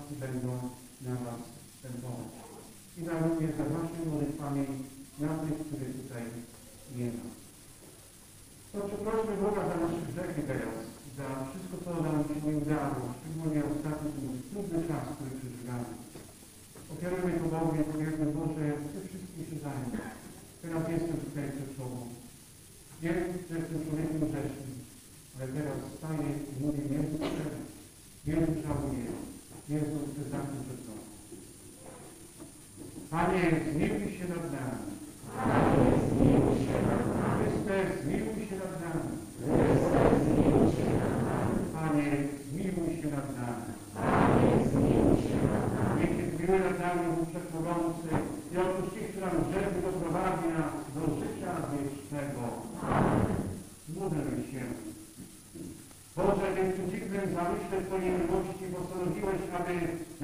łaski będą na Was wstępować. I również za Waszymi modlitwami na tych, których tutaj nie ma. To przeprośmy Boga za nasze grzechy teraz, za wszystko, co nam się nie udało, szczególnie ostatni trudny czas, który przeżywamy. Ofiarujmy to Bogu i powiedzmy, Boże, Ty wszystkim się zajmę. Teraz jestem tutaj przed Tobą. Wiem, że jestem człowiekiem grzesznym, ale teraz staję i mówię, przepraszam. Jezu, żałuję. Jezu, chcę zamknąć przed Tobą. Panie, zmiłuj się nad nami. Chryste, zmiłuj się nad nami. Panie, zmiłuj się nad nami. Niech się zmiłuje nad nami Bóg Wszechmogący i odpuściwszy nam grzechy doprowadzi nas do życia wiecznego. Módlmy się. Boże, w tym przeciwnym zamyśle Twojej miłości postanowiłeś, aby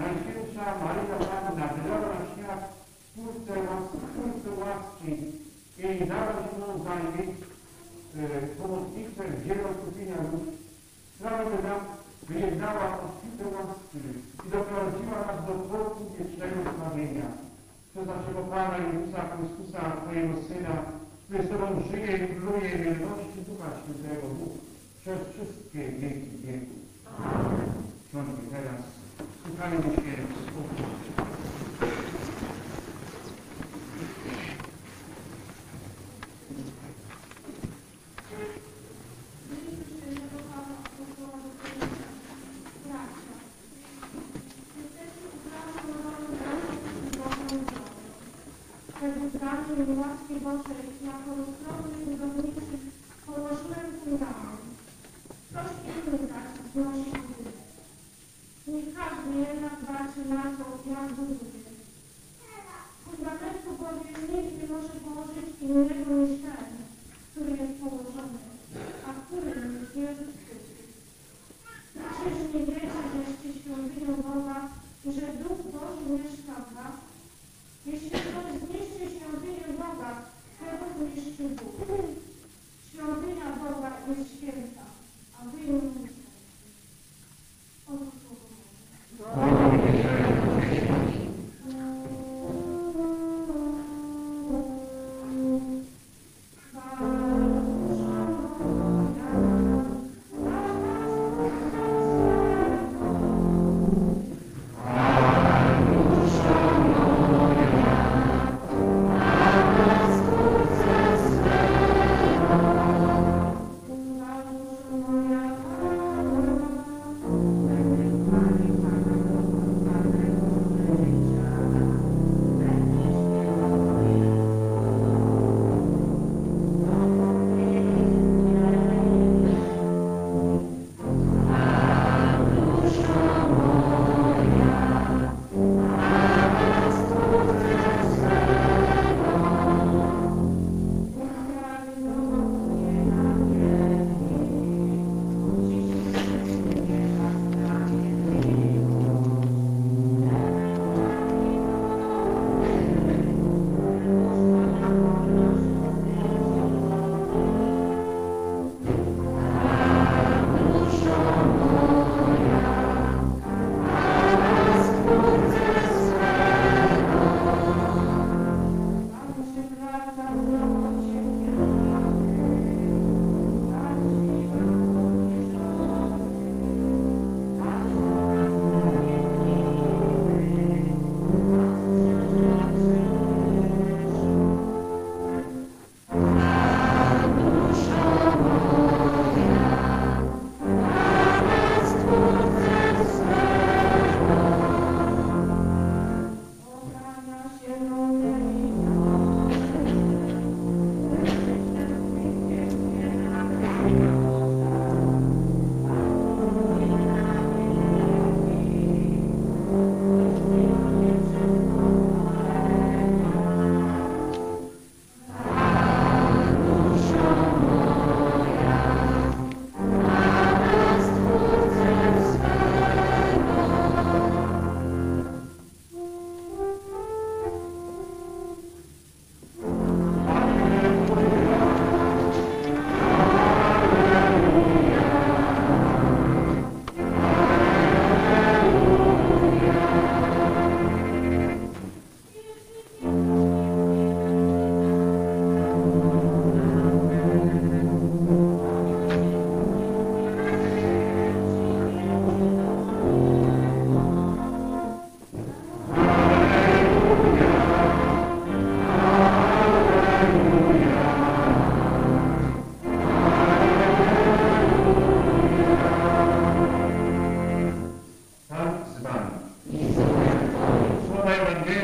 Najświętsza Maryja Panna wydała na świat twórcę łaski, łaski i dałaś mu za jej e, pomocnicę w dziele odkupienia ludzi. Sprawę nam wyjeżdżała obfite łaski i doprowadziła nas do płotu wiecznego zbawienia. Przez naszego Pana Jezusa Chrystusa, Twojego Syna, który z Tobą żyje i króluje wielkości Ducha Świętego Bóg przez wszystkie wieki wieków. Siądźmy teraz, słuchajmy się słów. Zdanie łaski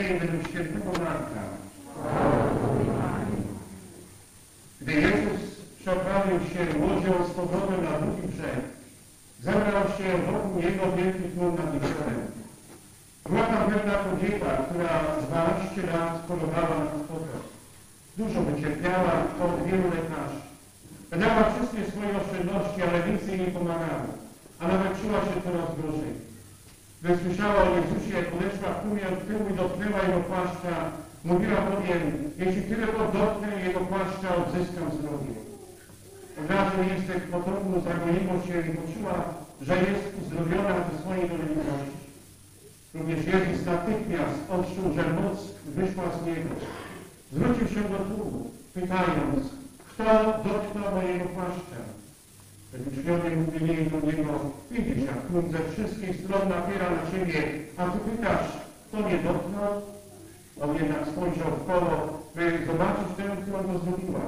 przez świętego Marka. Gdy Jezus przeprawił się łodzią z powrotem na drugi brzeg, zebrał się wokół Niego wielki tłum nad jeziorem. Była tam pewna kobieta, która 12 lat chorowała na spotok. Dużo wycierpiała od wielu lekarzy. Wydała wszystkie swoje oszczędności, ale nic jej nie pomagało. A nawet czuła się coraz gorzej. Gdy słyszała o Jezusie, podeszła w tłumie od tyłu i dotknęła Jego płaszcza. Mówiła bowiem, jeśli tylko dotknę Jego płaszcza, odzyskam zdrowie. Od razu Listek potoku zagoiło się i poczuła, że jest uzdrowiona ze swojej dolegliwości. Również Jezus natychmiast odczuł, że moc wyszła z Niego. Zwrócił się do tłumu, pytając, kto dotknął mojego płaszcza? Uczniowie mówili do Niego, widzisz, jak tłum ze wszystkich stron napiera na Ciebie, a Ty pytasz, kto mnie dotknął? On jednak spojrzał w koło, by zobaczyć tę, którą go zrobiła.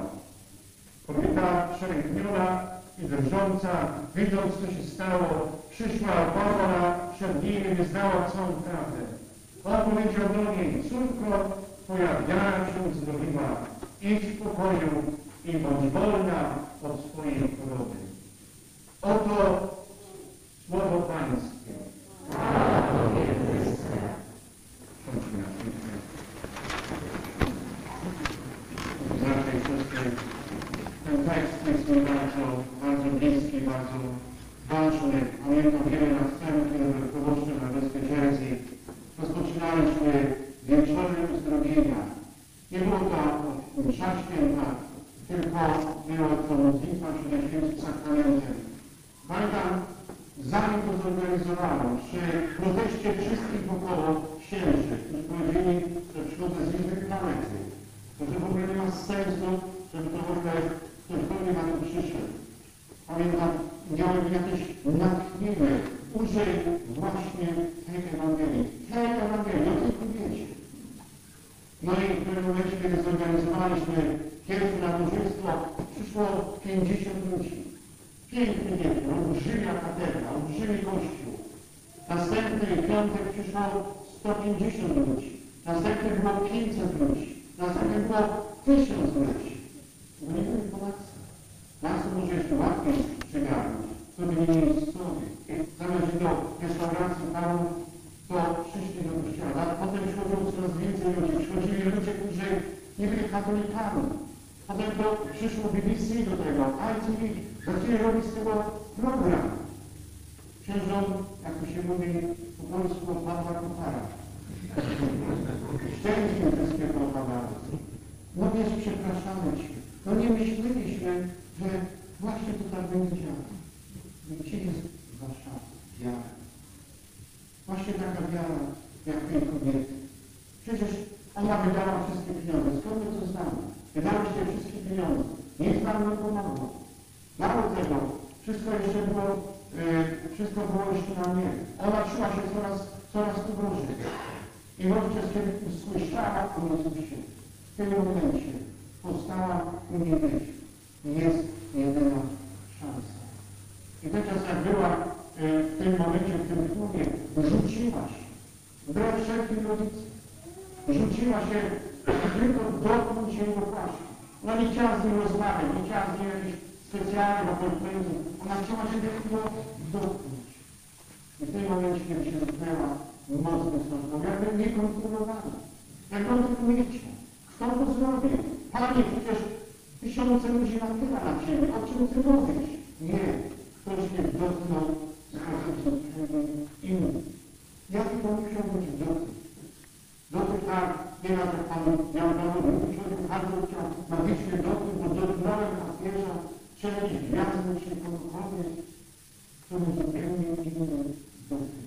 Kobieta przelękniona i drżąca, widząc, co się stało, przyszła, oparła przed nim i wyznała całą prawdę. On powiedział do niej, córko, twoja wiara się uzdrowiła, idź w pokoju i bądź wolna od swojej choroby. Oto słowo Pańskie. Chodźmy na chwilkę. Z naszej siostry ten tekst jest mi bardzo, bardzo bliski, bardzo ważny. Pamiętam wiele następnych pobocznych na wyspie. Rozpoczynaliśmy wieczory uzdrowienia. Nie było to msza święta, tylko było to modlitwa przede świętym sakramentem. Pamiętam, zanim to zorganizowano, przy proteście wszystkich wokoło księży, którzy powiedzieli, że przychodzę z innych planety, to że w ogóle nie ma sensu, żeby to w ogóle ktoś do mnie na to przyszedł. Pamiętam, miałem jakieś natchnienie, użyj właśnie tej Ewangelii. Tej Ewangelii, o tym wiecie. No i w pewnym momencie, kiedy zorganizowaliśmy pierwsze nabożeństwo, przyszło 50 ludzi. Piękny wieczór, olbrzymia katedra, olbrzymi kościół. Następny piątek przyszło 150 ludzi. Następny było 500 ludzi. Następny było 1000 ludzi. Bo nie byli Polacy. Nas może jeszcze łatwiej przygarnąć. To byli miejscowi. Zamiast do restauracji Paweł, to przyszli do kościoła. Potem przychodziło coraz więcej ludzi. Przychodzili ludzie, którzy nie byli katolikami. Potem to przyszło BBC do tego, ITV, zaczęli robić z tego program. Księżą, jak to się mówi po polsku, Pawła Kopara. Szczęście wszystkie propaganda. No więc przepraszamy Cię. No nie myśleliśmy, że właśnie to tak będzie działać. Gdzie jest Wasza wiara? Właśnie taka wiara, jak tej kobiety. Przecież ona wydała wszystkie pieniądze. Skąd my to znamy? Wydały się wszystkie pieniądze. Nic nam nie pomogło. Mało tego, wszystko jeszcze było, yy, wszystko było jeszcze na nie. Ona czuła się coraz, coraz tu gorzej. I wówczas, kiedy usłyszała o Jezusie, w tym momencie powstała u niej myśl. Jest jedyna szansa. I teraz jak była yy, w tym momencie, w tym tłumie, rzuciła się. Wbrew wszelkim rodzicom. Rzuciła się tylko dotknąć jego płaszcza. Ona nie chciała z nim rozmawiać, nie chciała z nim jakichś specjalnych opowiedzi. Ona chciała się tylko dotknąć. I w tym momencie, kiedy się dotknęła, mocno stąpnął, jakby niekontrolowana. Jak on tylko wiecie, kto to zrobił? Panie, przecież tysiące ludzi natyla na ciebie, o czym ty mówisz? Nie, ktoś mnie dotknął z inny. Jaki to musiał być dotyk? Dotyk tak, nie ma tak Pan miał na uwadze, człowiek bardzo chciał magiczny dotyk, bo dotknąłem papieża, część gwiazdy pokochany, to był zupełnie inny dotyk.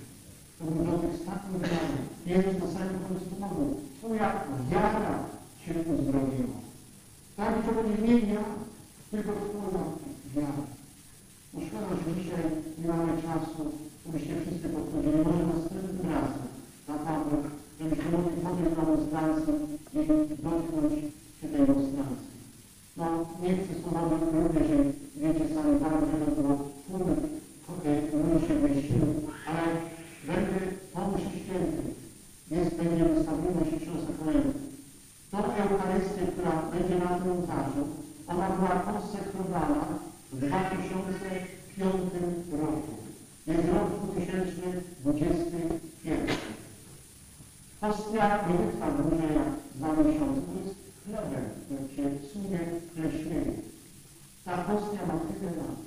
To był dotyk z taką wiarą. Jezus na samym końcu mówił, Twoja wiara się uzdrowiła. Tak to będzie nie ja, tylko Twoja wiara. No szkoda, że dzisiaj nie mamy czasu, żebyście wszyscy podchodzili. Może następnym razem, naprawdę, mamy taką demonstrację, żeby dotknąć się tej demonstracji. No, nie chcę słowa mówię, że wiecie sami bardzo, że to trudne, muszę wyjść, ale będę pomysł święty, jest pewnie ustawienie się sakramentu. Tą Eucharystię, która będzie na tym ołtarzu, ona była konsekrowana w 2005 roku. Jest rok 2021. Kwestia uchwalenia dwa miesiące jest chlebem, który się psuje, kleśnieje. Ta kwestia ma tyle lat,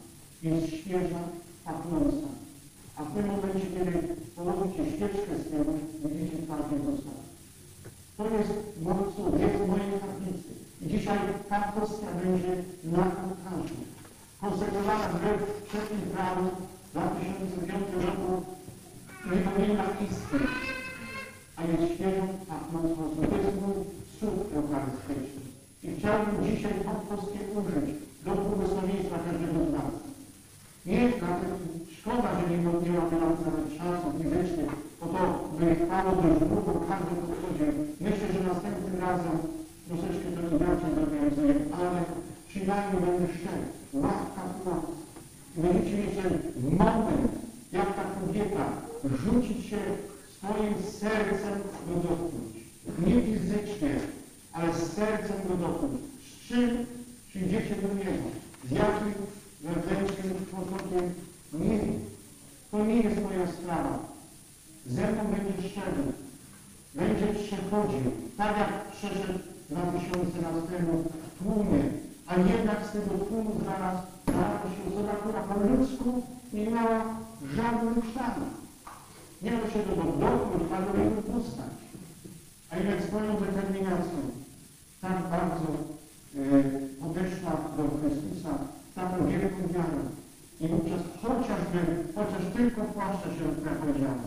jest świeża, pachnąca. A w tym momencie, kiedy położycie świeczkę z tyłu, będziecie twardzie zostać. To jest mój cud, jest mojej kaplicy. I dzisiaj ta kwestia będzie na ołtarzu. Konsekrowana wbrew wszelkim prawom w 2005 roku nie powinna istnieć a jest świeżą, pachnącą. To jest mój cud eucharystyczny. I chciałbym dzisiaj tą hostkę użyć do błogosławieństwa każdego z nas. Nie, dlatego szkoda, że nie, mamy nam czasu fizycznych, bo to wyjechało dość długo w każdym podchodzie. Myślę, że następnym razem troszeczkę to inaczej zorganizujemy, ale przynajmniej będę szczery. Ławka płac. Będziecie mieć ten moment, jak ta kobieta, rzucić się swoim sercem go dotknąć. Nie fizycznie, ale z sercem go dotknąć. Z czym przyjdziecie do Niego? Z jakim wewnętrznym człowiekiem? Nie. To nie jest moja sprawa. Ze mną będzie szczery. Będzie przechodził, tak jak przeszedł dwa tysiące lat temu w tłumie, a jednak z tego tłumu znalazł znalazła się osoba, która po ludzku nie miała żadnych sztanów. Nie miał się do dotknąć, ale jego postać. A jednak swoją determinacją tak bardzo e, do Chrystusa, taką wielką wiarą. I wówczas chociażby, chociaż tylko płaszcza się odpowiedziała.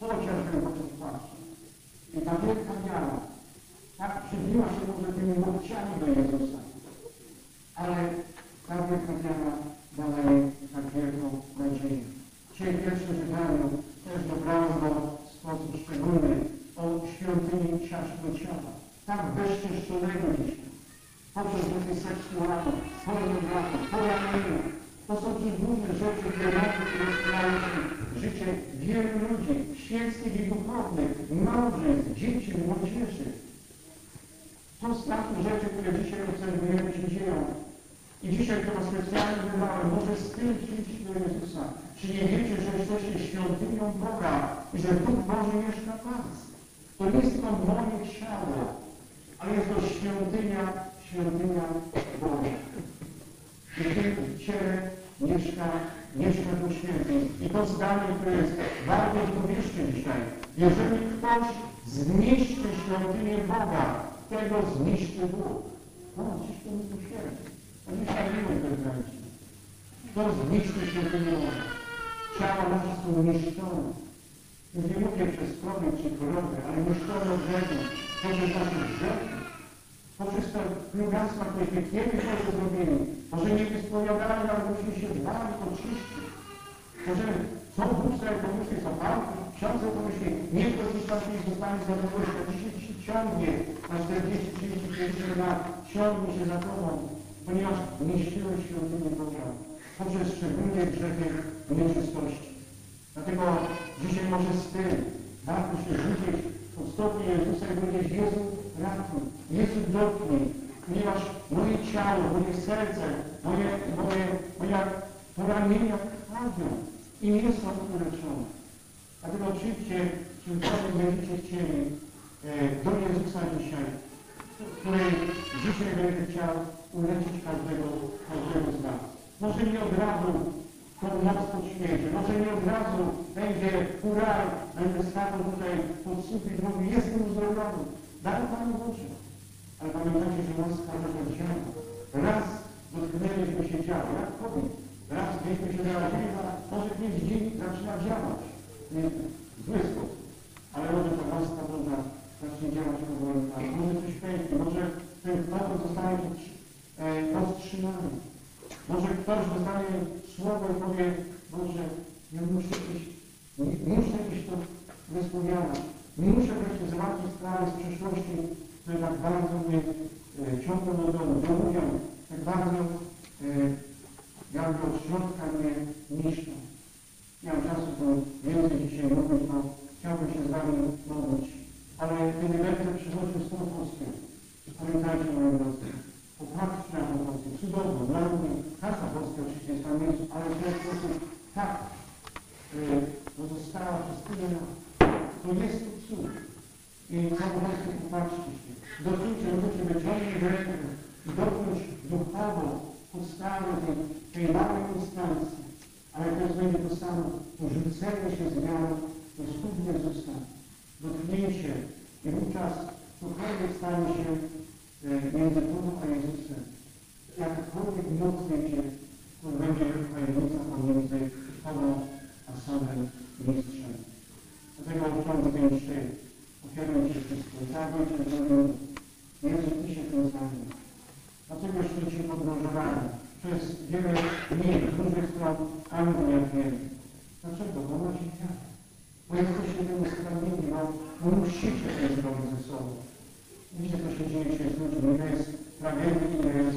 Chociażby chociaż płaszcza. I ta wielka wiara tak przybiła się może tymi łokciami do Jezusa. Ale ta wielka wiara dała jej tak wielką nadzieję. Dzisiaj w pierwszym też dobrałem go w sposób szczególny o świątyni ciaszego ciała. Tak bezczeszczonego dzisiaj. Poprzez rzeczy seksualne, pornografii, poranienia. To są różne rzeczy, które mogą rozwijają życie wielu ludzi, świeckich i duchownych, małżeństw, dzieci, młodzieży. To są rzeczy, które dzisiaj obserwujemy się dzieją. I dzisiaj to specjalnie wybrałem, może z tym przyjść do Jezusa. Czy nie wiecie, że jesteście świątynią Boga i że Duch Boży mieszka w was? To nie jest to moje ciało, ale jest to świątynia, świątynia Boga. I w tym ciele mieszka, mieszka Duch Święty. I to zdanie, które jest bardzo powierzchnie dzisiaj. Jeżeli ktoś zniszczy świątynię Boga, tego zniszczy Bóg. No, nie Duch Święty. To nie szalimy te granice. Kto zniszczy świątynię Boga? Ciało nasze są niszczone. Nie mówię przez COVID czy chorobę, ale niszczone od wewnątrz. Poprzez nasze grzechy. Poprzez to plugastwa, któreśmy kiedyś może zrobili. Może nie wyspowiadali, ale myśmy się dbali, oczyścić. Może co Bóg sobie pomyśli, co Pan, ksiądz sobie pomyśli, nie tam nie zostanie zadowolony, to dzisiaj ci ciągnie na 40, 30, 50 lat, ciągnie się za tobą, ponieważ niszczyłeś świątynię Boga poprzez szczególnie grzechy nieczystości. Dlatego dzisiaj może z tym warto się rzucić po stopie Jezusa i powiedzieć, Jezu, ratuj, Jezu, dotknij, ponieważ moje ciało, moje serce, moje, moje, moje poranienia krwawią i nie są uleczone. Dlatego oczywiście, czymkolwiek będziecie chcieli e, do Jezusa dzisiaj, w której dzisiaj będę chciał uleczyć każdego, każdego z nas. Może nie od razu tą moc podświeci, może nie od razu będzie hurra, będę skakał tutaj pod słupy drogi, jestem uzdrowiony. Daj Panu Boże. Ale pamiętajcie, że łaska to działa. Raz dotknęliśmy się działa, jak COVID. Raz gdzieśmy się zarazili, a może kiedyś dzień zaczyna działać. Nie, zły sposób. Ale może ta łaska Boża zacznie działać powoli. Może coś pęknie, może ten kwotum zostanie e, powstrzymany. Może ktoś dostanie słowo i powie, Boże, ja muszę iść, muszę iść to wyspowiadać. Muszę wreszcie załatwić sprawy z przeszłości, które tak bardzo mnie e, ciągną do domu, dołują, tak bardzo e, jakby od środka mnie niszczą. Nie mam czasu tu więcej dzisiaj mówić, bo chciałbym się z Wami modlić. Ale kiedy będę przychodził z tą chustą, pamiętajcie, moi drodzy, na tą chustę, cudowną, dla mnie, każda Polska oczywiście jest miejscu, ale w ten sposób tak y, pozostała przez tyle lat. To jest to cud. I co po prostu popatrzcie się. Dotknijcie, możecie wyciągnąć rękę i dotknąć duchowo podstawy tej, tej małej instancji. Ale to jest będzie to samo. Porzucenie się z wiarą do stóp Jezusa. Dotknięcie i wówczas cokolwiek stanie się między Tobą a Jezusem. Jakakolwiek moc będzie, to będzie tajemnica pomiędzy Tobą a samym Mistrzem. Dlatego ciągu tej mszy ofiarujcie wszystko. Tak ojcze zrobił Jezus Ty się tym zdaniem. Dlaczego święci podróżowali przez wiele dni, różnych stron Anglii, jak wiemy? Dlaczego? Bo macie wiarę. Bo jesteście tym sprawiedliwi, bo, musicie to zrobić ze sobą. Widzicie, co się dzieje się z ludźmi, ile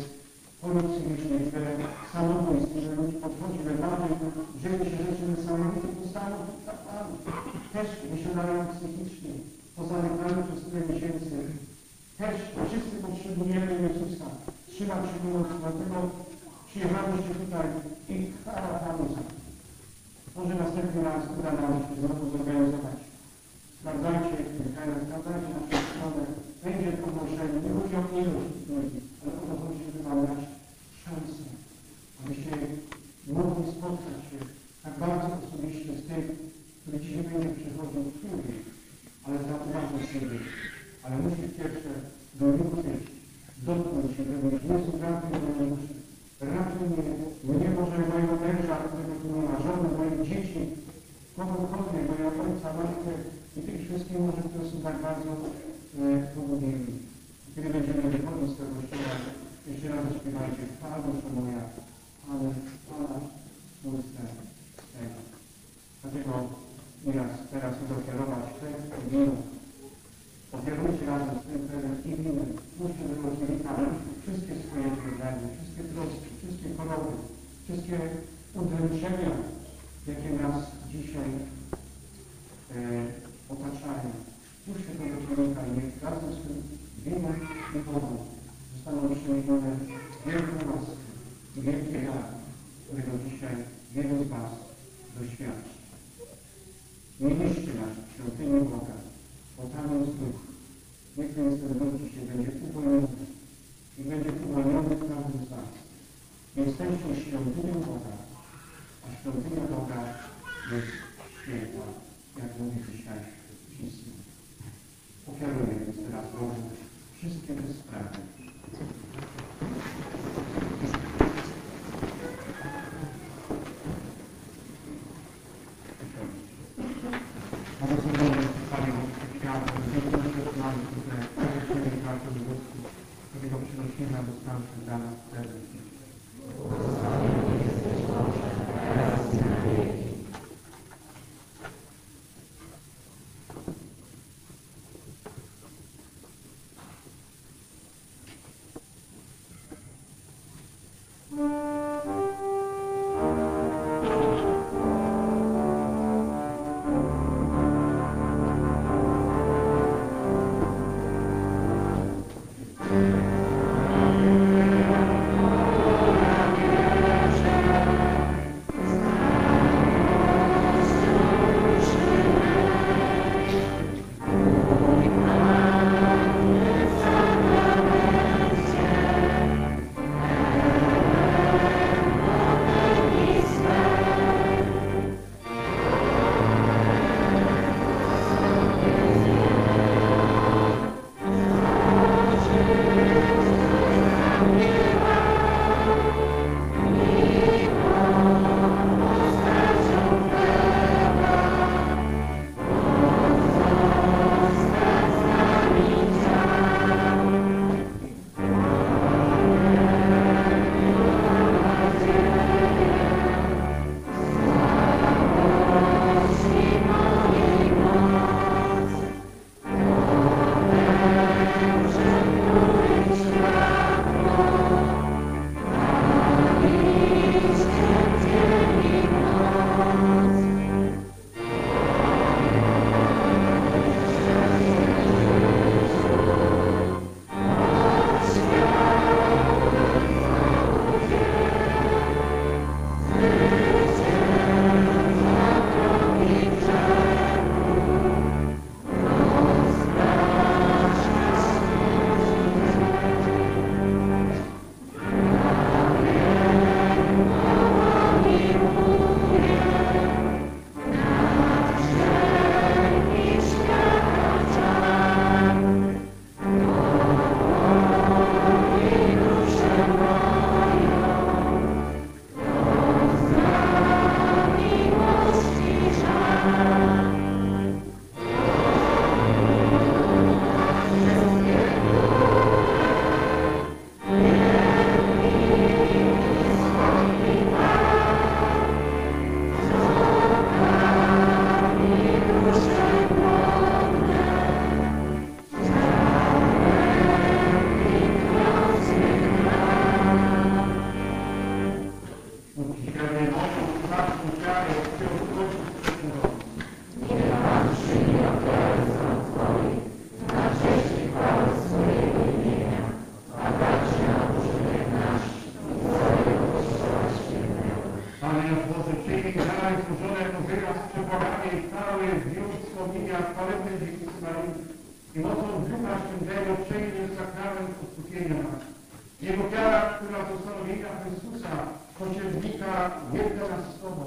pośrednika, jedna nas z Tobą,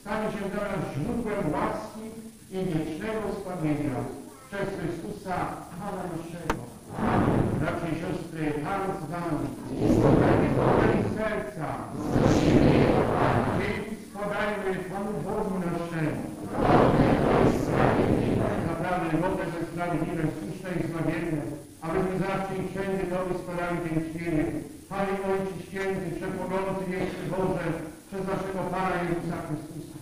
stanie się dla nas źródłem łaski i wiecznego zbawienia przez Chrystusa, Pana naszego. Bracia i siostry, Pan z Wami, i serca, dzięki składajmy Panu Bogu naszemu. Naprawdę dobre, że sprawiedliwe, słuszne i zbawienne, abyśmy zawsze i wszędzie Tobie składali dziękczynienie. Panie Ojcze Święty, Wszechmogący Wieczny Boże, przez naszego Pana Jezusa Chrystusa.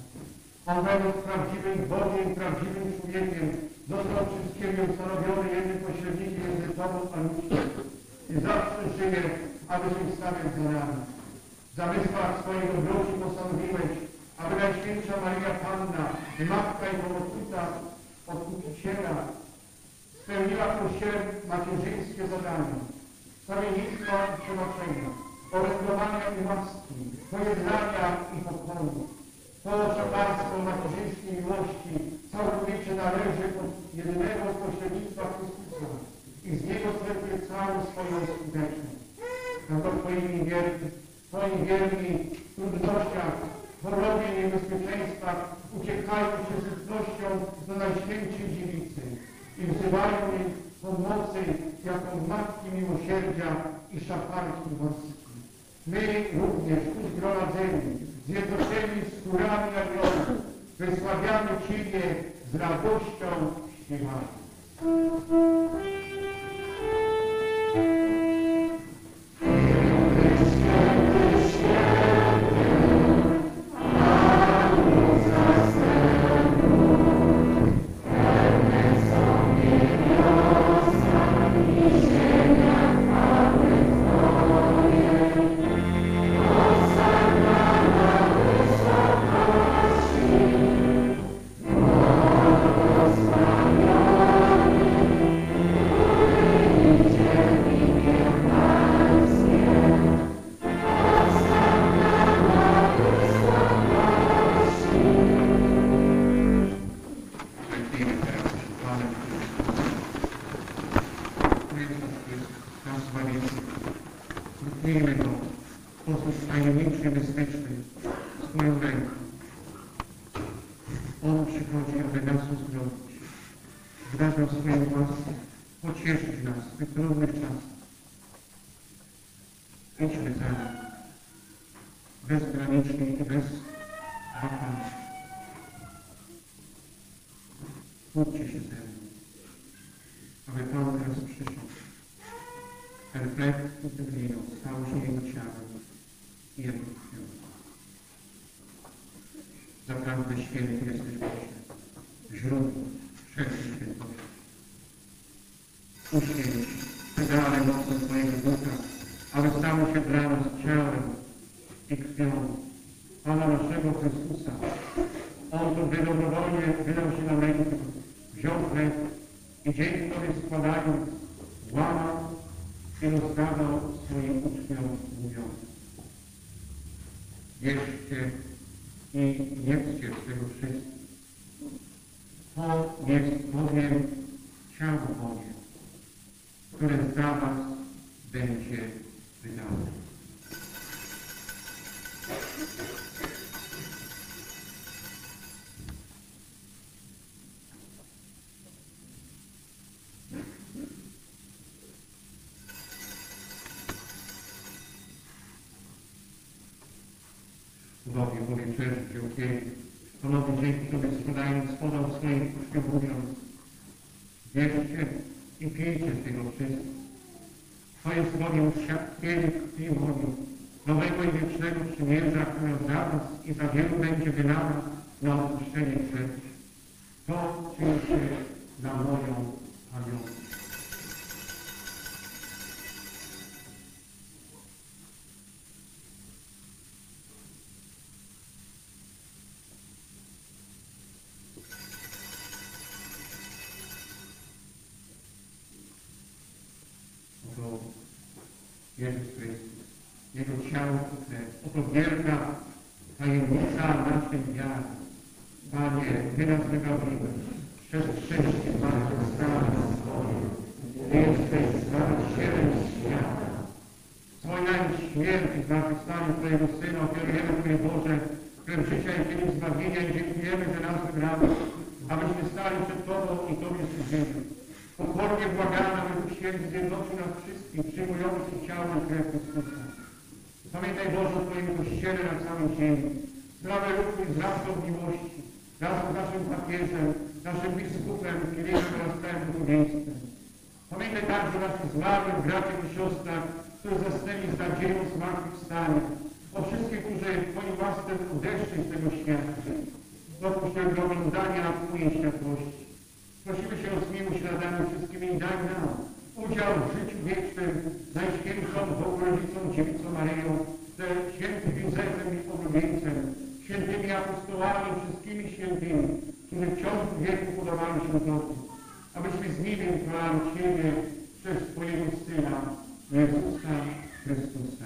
On będąc prawdziwym Bogiem, prawdziwym człowiekiem, został wszystkiego ustanowiony jednym pośrednikiem między Tobą a. I zawsze żyje, aby się stawiać za nami. W zamysłach swojej dobroci postanowiłeś, aby Najświętsza Maria Panna, Matka i Pomocnica Odkupiciela, spełniła Kościele macierzyńskie zadania, stawiennictwa i przebaczenia, orędowania i łaski, pojednania i pokoju. To szafalstwo macierzyńskiej miłości całkowicie należy od jedynego pośrednictwa Chrystusa i z Niego czerpie całą swoją skuteczność. Dlatego Twoimi wierni, Twoi wierni w trudnościach, chorobie i niebezpieczeństwach uciekają się z do Najświętszej Dziewicy i jej pomocy jako Matki Miłosierdzia i Szafarki Łaski. My również tu zgromadzeni, zjednoczeni z chórami aniołów, wysławiamy Ciebie z radością śpiewamy. Módlcie się ze mną, aby Pan teraz przyszedł. Ten chleb i ten wino stało się Jego ciałem i Jego krwią. Zaprawdę święty jesteś Boże, źródło wszelkiej świętości. Uświęć pedale mocą Twojego Ducha, aby stało się dla nas ciałem i krwią Pana naszego Chrystusa. On to wydał dobrowolnie, wydał się na rękę, wziął chleb i dzięki Tobie składając, łamał i rozdawał swoim uczniom, mówiąc Bierzcie i jedzcie z tego wszystko. To jest bowiem ciało moje, które za Was będzie wydane. Bogu bowiem cześć wielkiej, ponownie dzięki Tobie składając, podał swoim uczniom mówiąc, bierzcie i pijcie z tego wszystko. Twoje słowie uświadczenie krwi moją, nowego i wiecznego przymierza, która za Was i za wielu będzie wylana na odpuszczenie grzechów. To czyńcie na moją pamiątkę. Jego ciało krew. Oto wielka tajemnica naszej wiary. Panie, Ty nas wybawiłeś. przez wszystkie zmartwychwstanie swoje, Ty jesteś Zbawicielem świata. Wspominając śmierć i zmartwychwstanie Twojego Syna, ofiarujemy Twoje Boże, którym Ciebie zbawienia i dziękujemy, że nas wybrałeś, abyśmy stali przed Tobą i Tobie służyli. Pokornie błagamy, aby Święty zjednoczył nas wszystkich, przyjmując i ciało i krew Chrystusa. Pamiętaj Boże o Twoim Kościele na całym ziemi. Sprawę równych wzrastą w miłości, razem z naszym papieżem, naszym biskupem, kierowcą oraz całym duchowieństwem. Pamiętaj także o naszych zmarłych braciach i siostrach, którzy zasnęli z nadzieją zmartwychwstania. O wszystkich, którzy Twoim łaskę odeszli z tego świata. Dopuść do oglądania Twojej światłości. Prosimy Cię o zmiłuj nad nami wszystkimi i daj nam udział w życiu wiecznym Najświętszą Bogu Rodzicą Dziewicą Maryją, ze świętym Józefem i oblubieńcem, świętymi apostołami, wszystkimi świętymi, którzy w ciągu wieku podobali się Tobie, abyśmy z nimi uchwalali Ciebie przez Twojego Syna, Jezusa Chrystusa.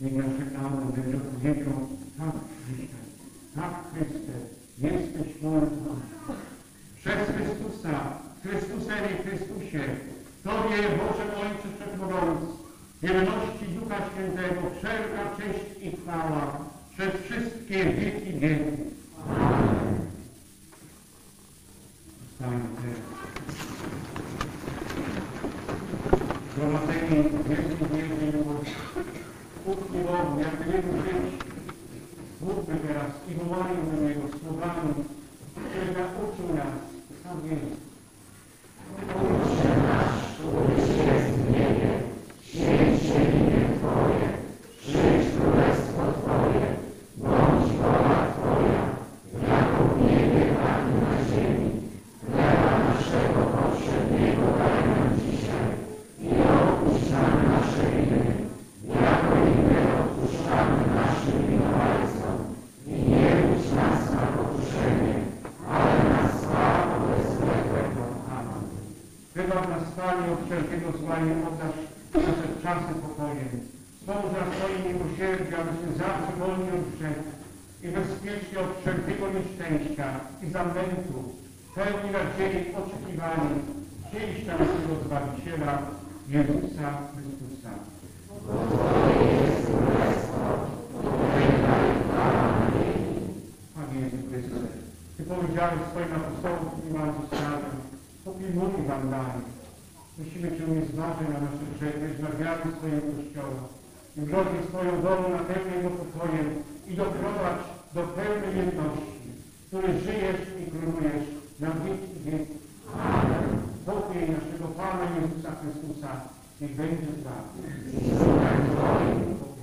Niech nasze Amen będzie odpowiedzią tak dzisiaj, tak Chryste, jesteś Pan. Przez Chrystusa, Chrystusem i Chrystusie, Tobie, Boże Ojcze Wszechmogący, jedności Ducha Świętego, wszelka cześć i chwała przez wszystkie wieki wieków. Stańmy teraz. Zgromadzeni w wielkim wielkiej miłości, ufni Bogu, jak gdyby żyć, Mówmy teraz i wołajmy Niego słowami, które nauczył nas sam Jezus. 都有钱呐都 zamętu, pełni nadziei oczekiwani przyjścia naszego Zbawiciela, Jezusa Chrystusa. Panie Jezu Chryste, Ty powiedziałeś swoim apostołom, którzy mam zostawiam, popilnuj Wam dalej. Prosimy Cię o niezważę na nasze grzechy, zbawiamy swojego Kościoła i wrodzi swoją wolą na Jego pokojem i doprowadź do pełnej jedności, który żyjesz i królujesz na wieki wieków. Pokój naszego Pana Jezusa Chrystusa niech będzie z Wami. Pokój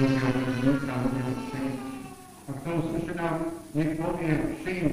ktorého vnútra budú všetci. A kto uslyšená, nech povie všim,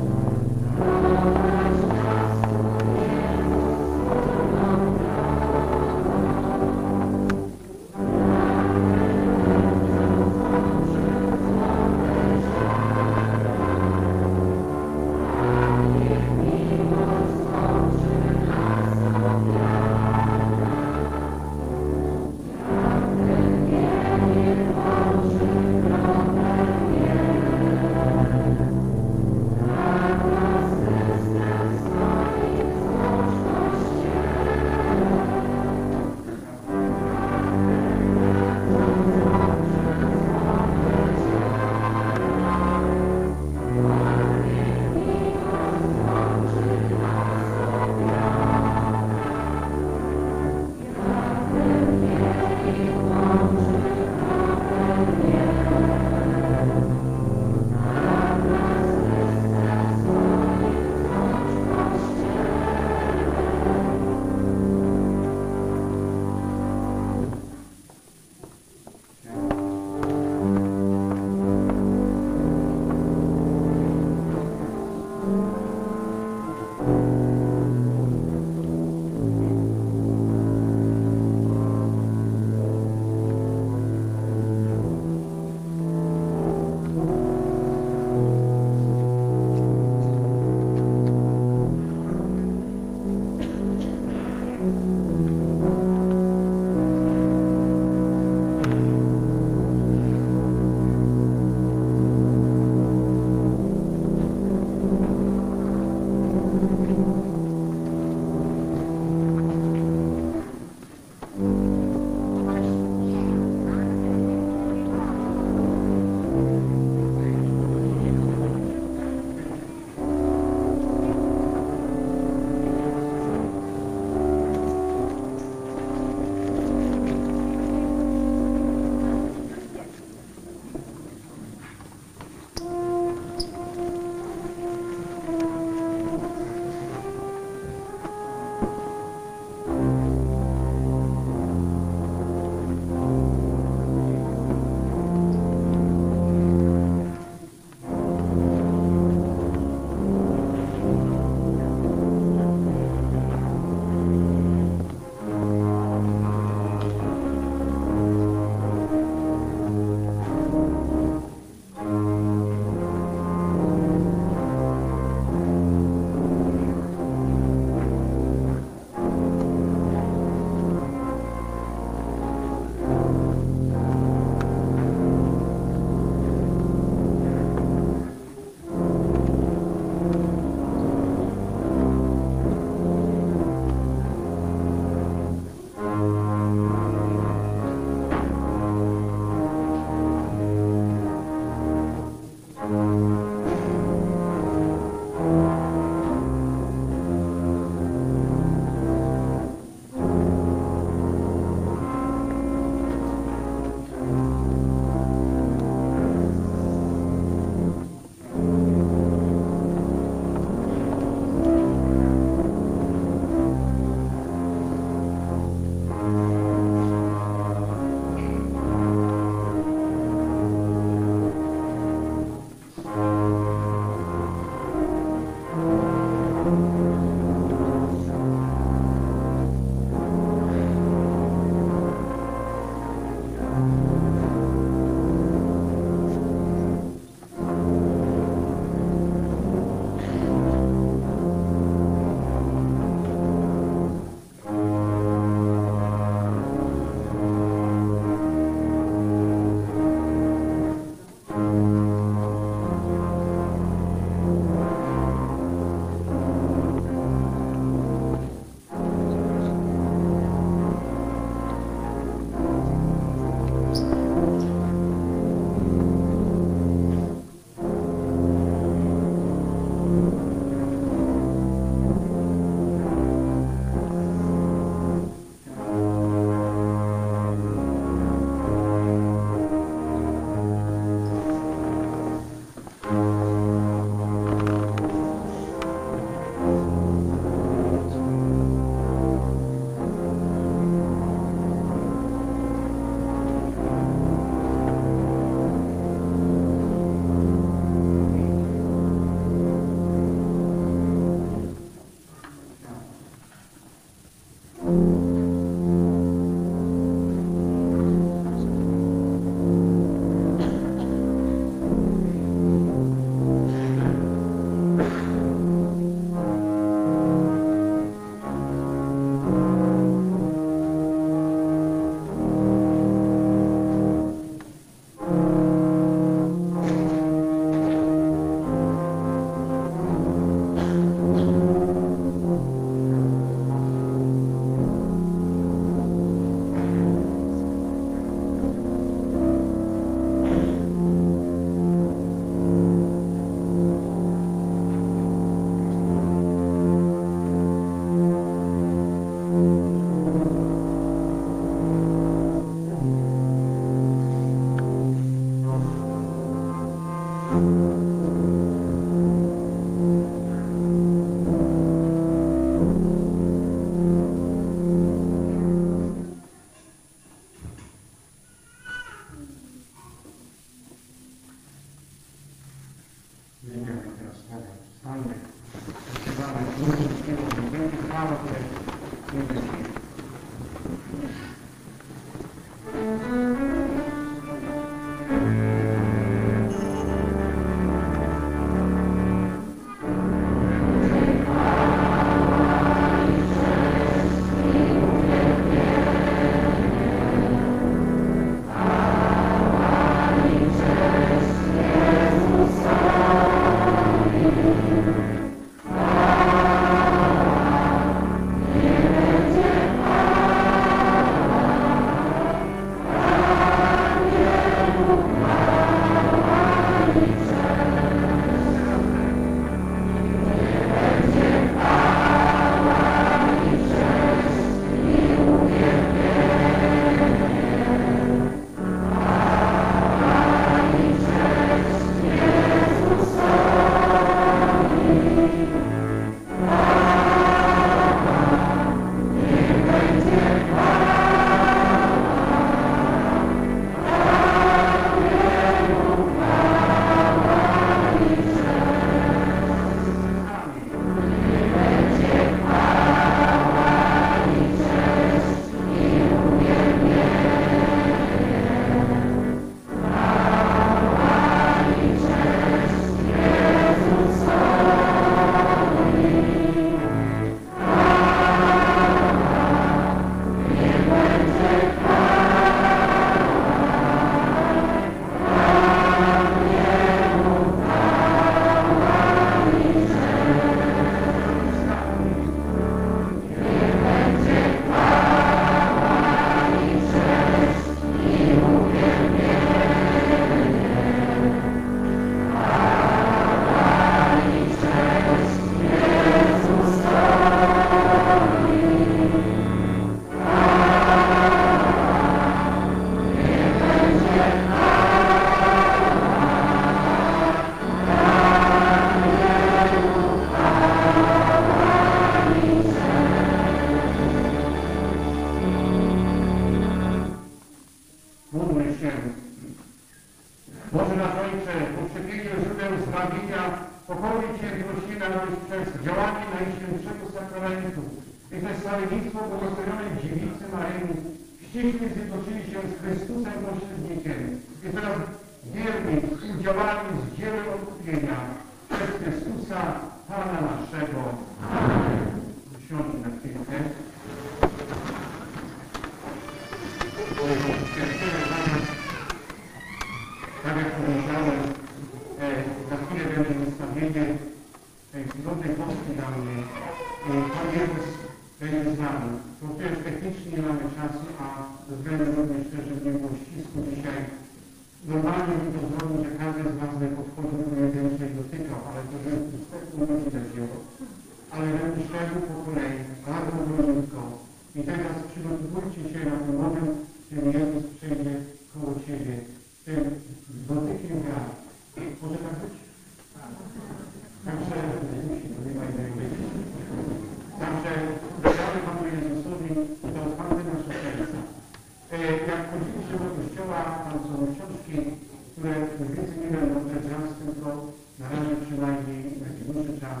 dłuższy czas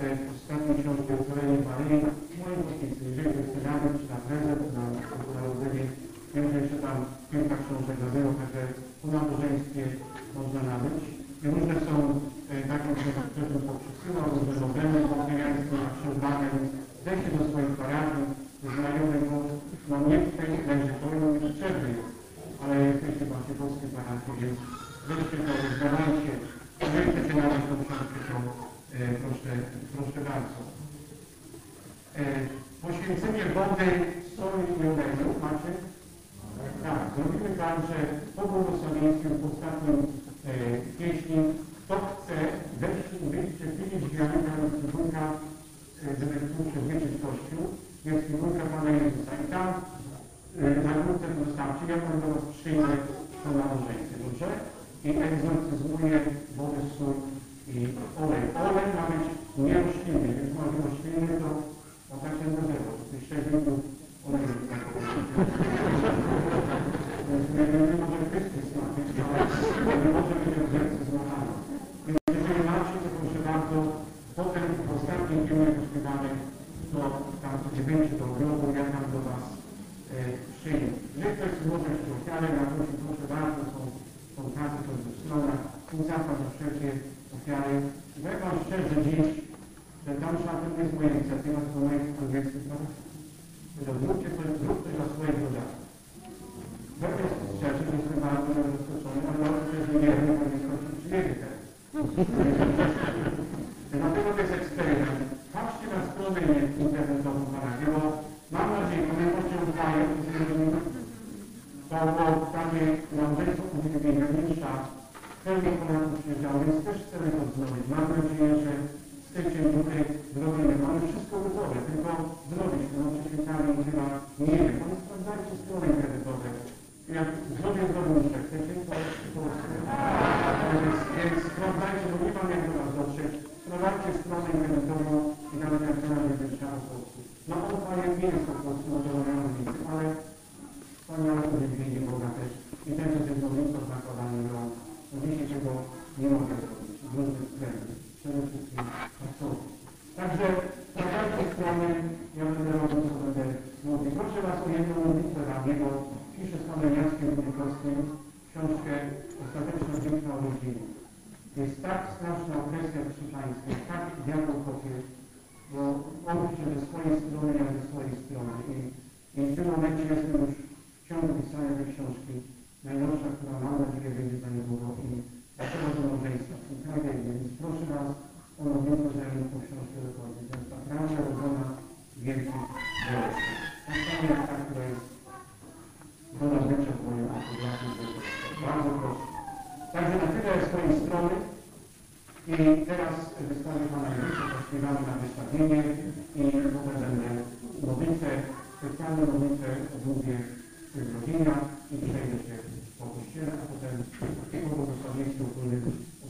e, ostatnie książki o Corenie Maryi, moje podpisy, jeżeli nawet, czy na prezent, na narodzenie, wiem, że jeszcze tam kilka książek na zero, także po nabożeństwie można nabyć. Różne są e, takie, które ktoś mi poprzysyłał, różne nowele pokojańskie na książbane, więc weźcie do swoich parafii, do znajomych, bo no nie tutaj będzie to nie potrzebny jest, ale jesteście właśnie polskie parafie, więc weźcie to, zbadajcie. Jeżeli chcecie nabyć tą książkę, proszę, proszę bardzo. E, poświęcenie wody, soli i oleju macie? Tak, zrobimy tak, że po błogosławieństwie w ostatnim e, pieśni, kto chce, weźcie, wyjdźcie, pilić wiarnika lub figurka, e, żeby tu przewieczyć Kościół, jest figurka Pana Jezusa. I tam e, na górce dostawcie, ja Pan do Was przyjdę po nabożeństwie, dobrze? I egzorcyzmuję wodę, sól i olej. Olej ma być nieroślinny, więc ma roślinny, to o takie drzewo, to tych sześć litrów oleju. tak Więc nie, może Chrystus ale tam szlakiem jest moja inicjatywa, to moje konwersje, to bo on pisze ze swojej strony, ja ze swojej strony. I, I w tym momencie jestem już w ciągu pisania tej książki, najnowsza, która mam nadzieję wyjdzie za niedługo i dlaczego do małżeństwa. Tak jest, więc proszę Was o ja tą książkę dokończę. Więc ta prawda rodzona wielkich bolesnych. Tak samo jak ta, która jest do nabycia w moim fotografii. Bardzo proszę. Także na tyle z mojej strony. I teraz wystawię Pana Jezusa, zaśpiewamy na wystawienie i potem będę modlitwę, specjalną modlitwę odmówię w rodzinach i przejdę się po kościele, a potem po błogosławieństwie ogólnym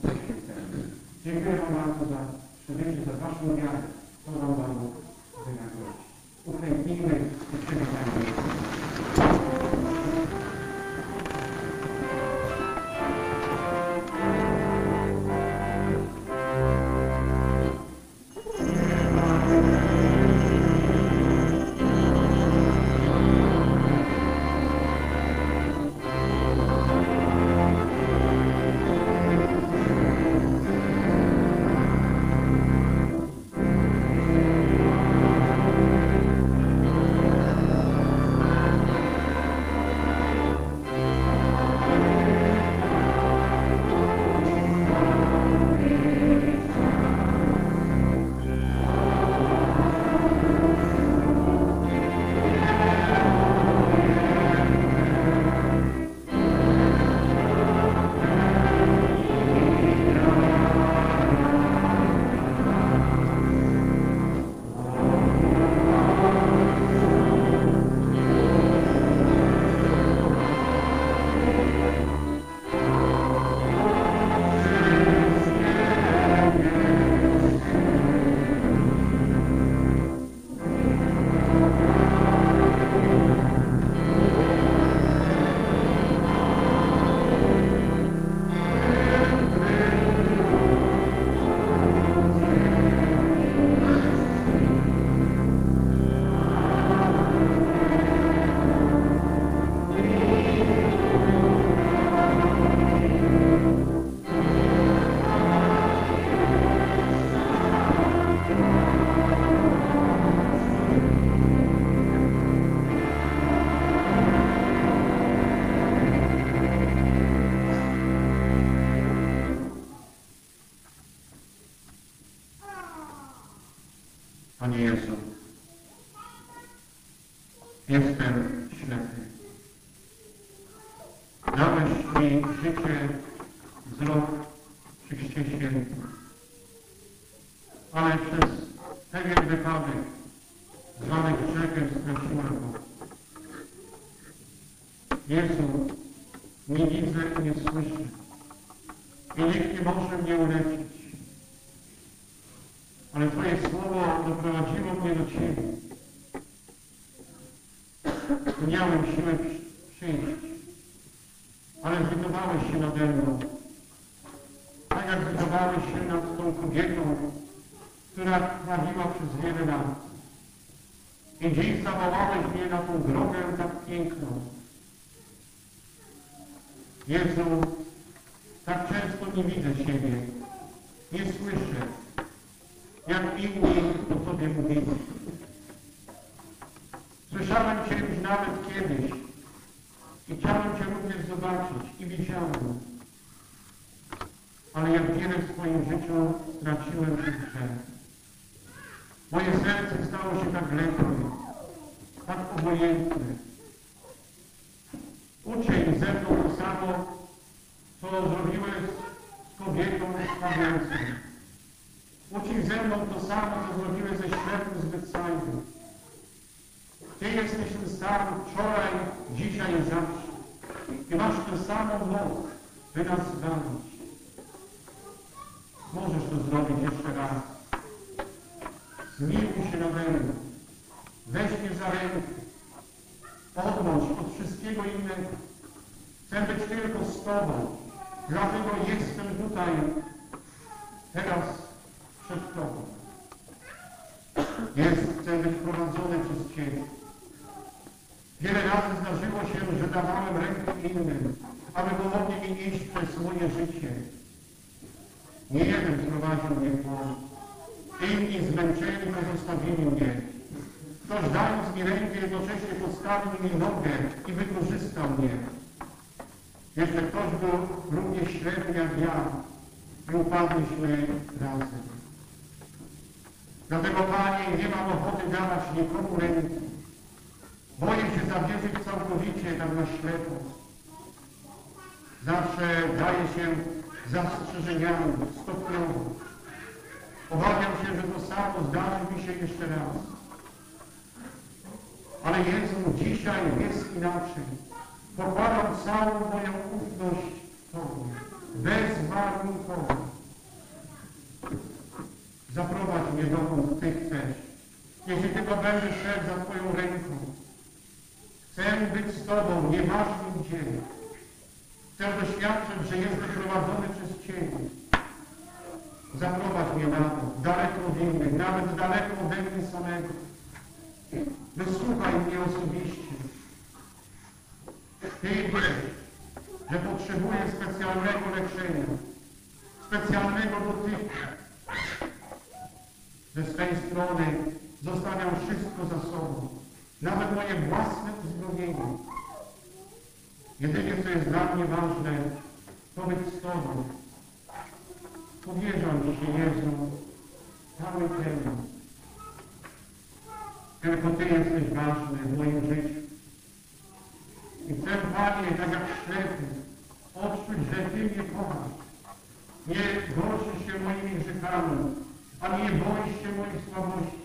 poświęcenia. Dziękuję Wam bardzo za przybycie, za Waszą wiarę. To Wam Pan Bóg wynagrodzi. Uklęknijmy i przywitajmy. Panie Jezu, jestem ślepy. Dałeś mi życie, wzrok przy chrzcie świętym. Ale przez pewien wypadek, zwany grzechem, straciłem go. Jezu, nie widzę i nie słyszę. I nikt nie może mnie uleczyć. Ale Twoje słowo doprowadziło mnie do Ciebie. Miałem siłę przyjść, ale zlitowałeś się nade mną. Tak jak zlitowałeś się nad tą kobietą, która trawiła przez wiele lat. I dziś zawołałeś mnie na tą drogę tak piękną. Jezu, tak często nie widzę siebie, nie słyszę, jak inni o Tobie mówili. Słyszałem Cię już nawet kiedyś i chciałem Cię również zobaczyć i widziałem. Ale jak wiele w swoim życiu straciłem grzech. Moje serce stało się tak lekkie, tak obojętne. Uczyń ze mną to samo, co zrobiłeś z kobietą sławiącą. Uczyń ze mną to samo, co zrobiłeś ze ślepym z Betsajdy. Ty jesteś ten sam wczoraj, dzisiaj i zawsze. I masz tę samą moc, by nas zbawić. Możesz to zrobić jeszcze raz. Zmiłuj się nade mną. Weź mnie za rękę. Odłącz od wszystkiego innego. Chcę być tylko z Tobą. Dlatego jestem tutaj teraz przed Tobą. Jest, chcę być prowadzony przez Ciebie. Wiele razy zdarzyło się, że dawałem rękę innym, aby pomogli mi iść przez moje życie. Nie jeden prowadził mnie po Inni zmęczeni pozostawili mnie. Ktoś dając mi rękę jednocześnie postawił mi nogę i wykorzystał mnie. Jeszcze ktoś był równie ślepy jak ja i upadliśmy razem. Dlatego, Panie, nie mam ochoty dawać nikomu ręki. Boję się zawierzyć całkowicie tak na ślepo. Zawsze daję się zastrzeżeniami stopniowo. Obawiam się, że to samo zdarzy mi się jeszcze raz. Ale Jezu, dzisiaj jest inaczej. Pokładam całą moją ufność Tobie, bezwarunkowo. Zaprowadź mnie dokąd Ty chcesz. Jeśli tylko będę szedł za Twoją ręką. Chcę być z Tobą, nieważne gdzie. Chcę doświadczyć, że jestem prowadzony przez Ciebie. Zaprowadź mnie na to, daleko od innych, nawet daleko ode mnie samego. Wysłuchaj mnie osobiście. Ty wiesz, że potrzebuję specjalnego leczenia, specjalnego dotyku. Ze swej strony zostawiam wszystko za sobą, nawet moje własne uzdrowienie. Jedynie, co jest dla mnie ważne, to być z Tobą. Powierzam Ci, Jezu, cały temat. Tylko Ty jesteś ważny w moim życiu. I chcę, Panie, tak jak ślepy, odczuć, że Ty mnie kochasz. Nie gorszysz się moimi grzechami, ani nie boisz się moich słabości.